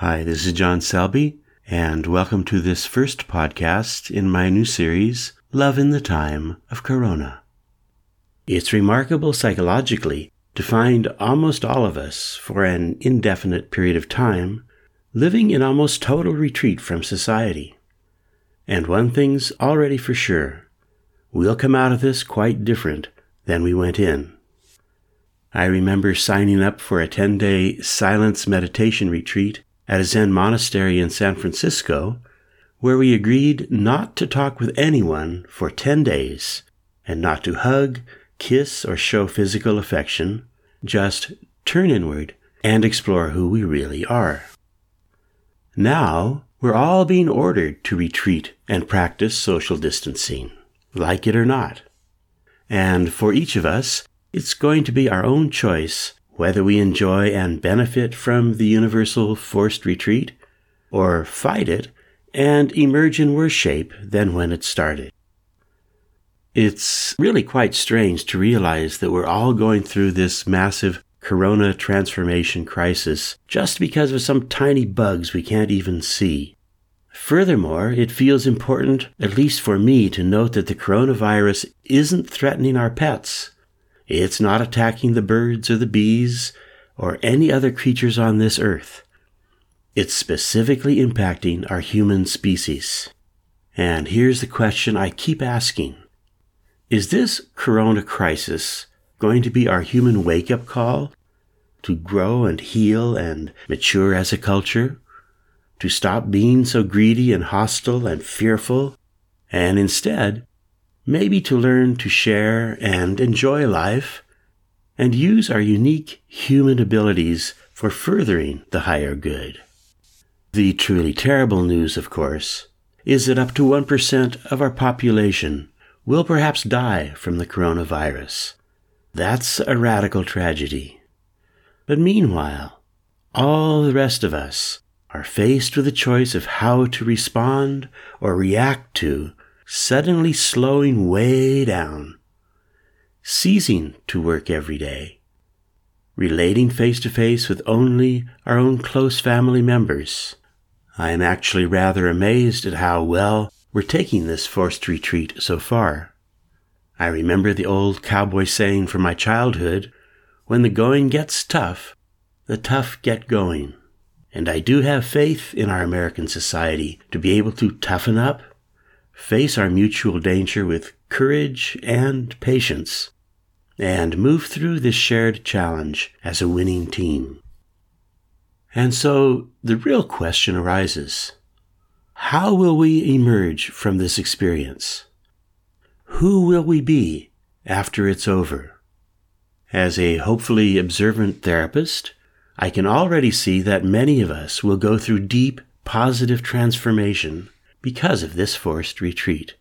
Hi, this is John Selby, and welcome to this first podcast in my new series, Love in the Time of Corona. It's remarkable psychologically to find almost all of us, for an indefinite period of time, living in almost total retreat from society. And one thing's already for sure we'll come out of this quite different than we went in. I remember signing up for a 10 day silence meditation retreat at a Zen monastery in San Francisco, where we agreed not to talk with anyone for 10 days and not to hug, kiss, or show physical affection, just turn inward and explore who we really are. Now, we're all being ordered to retreat and practice social distancing, like it or not. And for each of us, it's going to be our own choice whether we enjoy and benefit from the universal forced retreat or fight it and emerge in worse shape than when it started. It's really quite strange to realize that we're all going through this massive corona transformation crisis just because of some tiny bugs we can't even see. Furthermore, it feels important, at least for me, to note that the coronavirus isn't threatening our pets. It's not attacking the birds or the bees or any other creatures on this earth. It's specifically impacting our human species. And here's the question I keep asking. Is this corona crisis going to be our human wake up call to grow and heal and mature as a culture? To stop being so greedy and hostile and fearful and instead maybe to learn to share and enjoy life, and use our unique human abilities for furthering the higher good. The truly terrible news, of course, is that up to 1% of our population will perhaps die from the coronavirus. That's a radical tragedy. But meanwhile, all the rest of us are faced with a choice of how to respond or react to suddenly slowing way down, ceasing to work every day, relating face to face with only our own close family members. I am actually rather amazed at how well we're taking this forced retreat so far. I remember the old cowboy saying from my childhood, when the going gets tough, the tough get going. And I do have faith in our American society to be able to toughen up face our mutual danger with courage and patience, and move through this shared challenge as a winning team. And so the real question arises how will we emerge from this experience? Who will we be after it's over? As a hopefully observant therapist, I can already see that many of us will go through deep, positive transformation because of this forced retreat.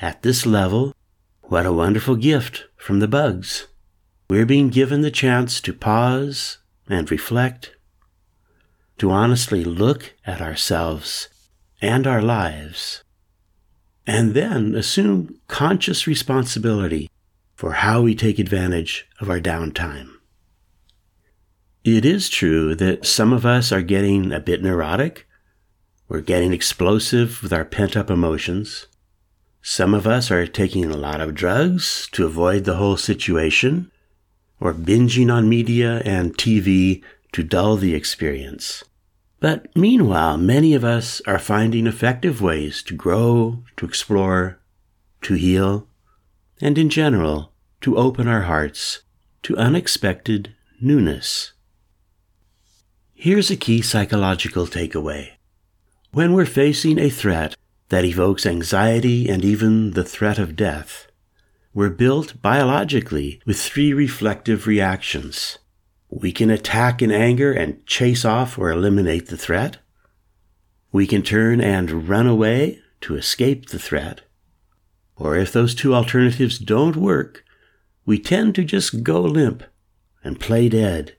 At this level, what a wonderful gift from the bugs. We're being given the chance to pause and reflect, to honestly look at ourselves and our lives, and then assume conscious responsibility for how we take advantage of our downtime. It is true that some of us are getting a bit neurotic we're getting explosive with our pent up emotions. Some of us are taking a lot of drugs to avoid the whole situation, or binging on media and TV to dull the experience. But meanwhile, many of us are finding effective ways to grow, to explore, to heal, and in general, to open our hearts to unexpected newness. Here's a key psychological takeaway. When we're facing a threat that evokes anxiety and even the threat of death, we're built biologically with three reflective reactions. We can attack in anger and chase off or eliminate the threat. We can turn and run away to escape the threat. Or if those two alternatives don't work, we tend to just go limp and play dead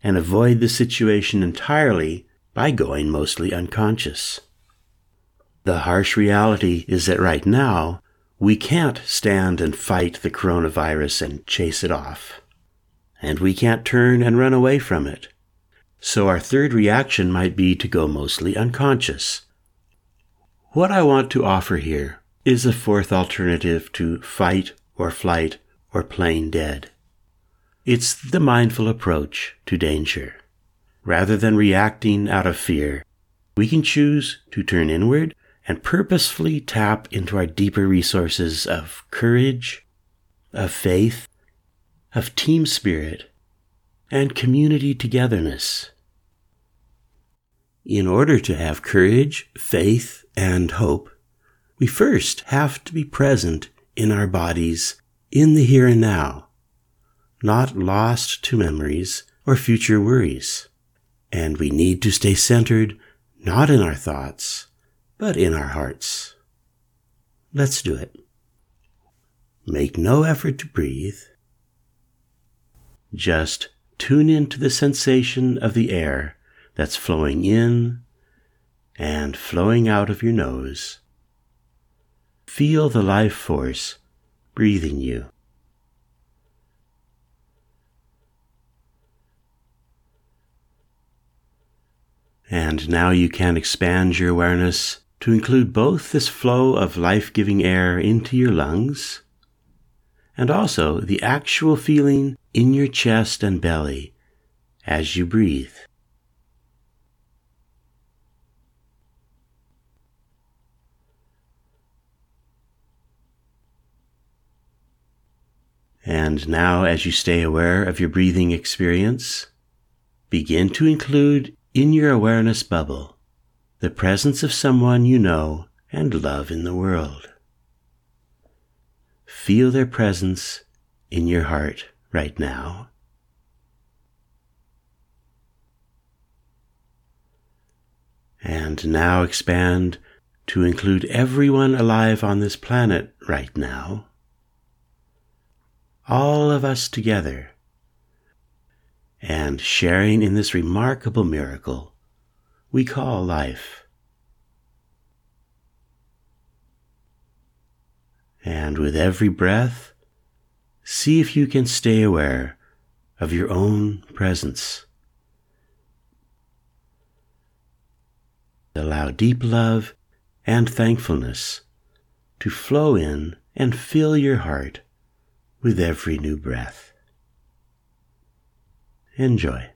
and avoid the situation entirely by going mostly unconscious. The harsh reality is that right now, we can't stand and fight the coronavirus and chase it off. And we can't turn and run away from it. So our third reaction might be to go mostly unconscious. What I want to offer here is a fourth alternative to fight or flight or plain dead. It's the mindful approach to danger. Rather than reacting out of fear, we can choose to turn inward and purposefully tap into our deeper resources of courage, of faith, of team spirit, and community togetherness. In order to have courage, faith, and hope, we first have to be present in our bodies in the here and now, not lost to memories or future worries. And we need to stay centered not in our thoughts, but in our hearts. Let's do it. Make no effort to breathe. Just tune into the sensation of the air that's flowing in and flowing out of your nose. Feel the life force breathing you. And now you can expand your awareness to include both this flow of life giving air into your lungs and also the actual feeling in your chest and belly as you breathe. And now, as you stay aware of your breathing experience, begin to include in your awareness bubble the presence of someone you know and love in the world. Feel their presence in your heart right now. And now expand to include everyone alive on this planet right now all of us together, and sharing in this remarkable miracle we call life. And with every breath, see if you can stay aware of your own presence. Allow deep love and thankfulness to flow in and fill your heart with every new breath. Enjoy.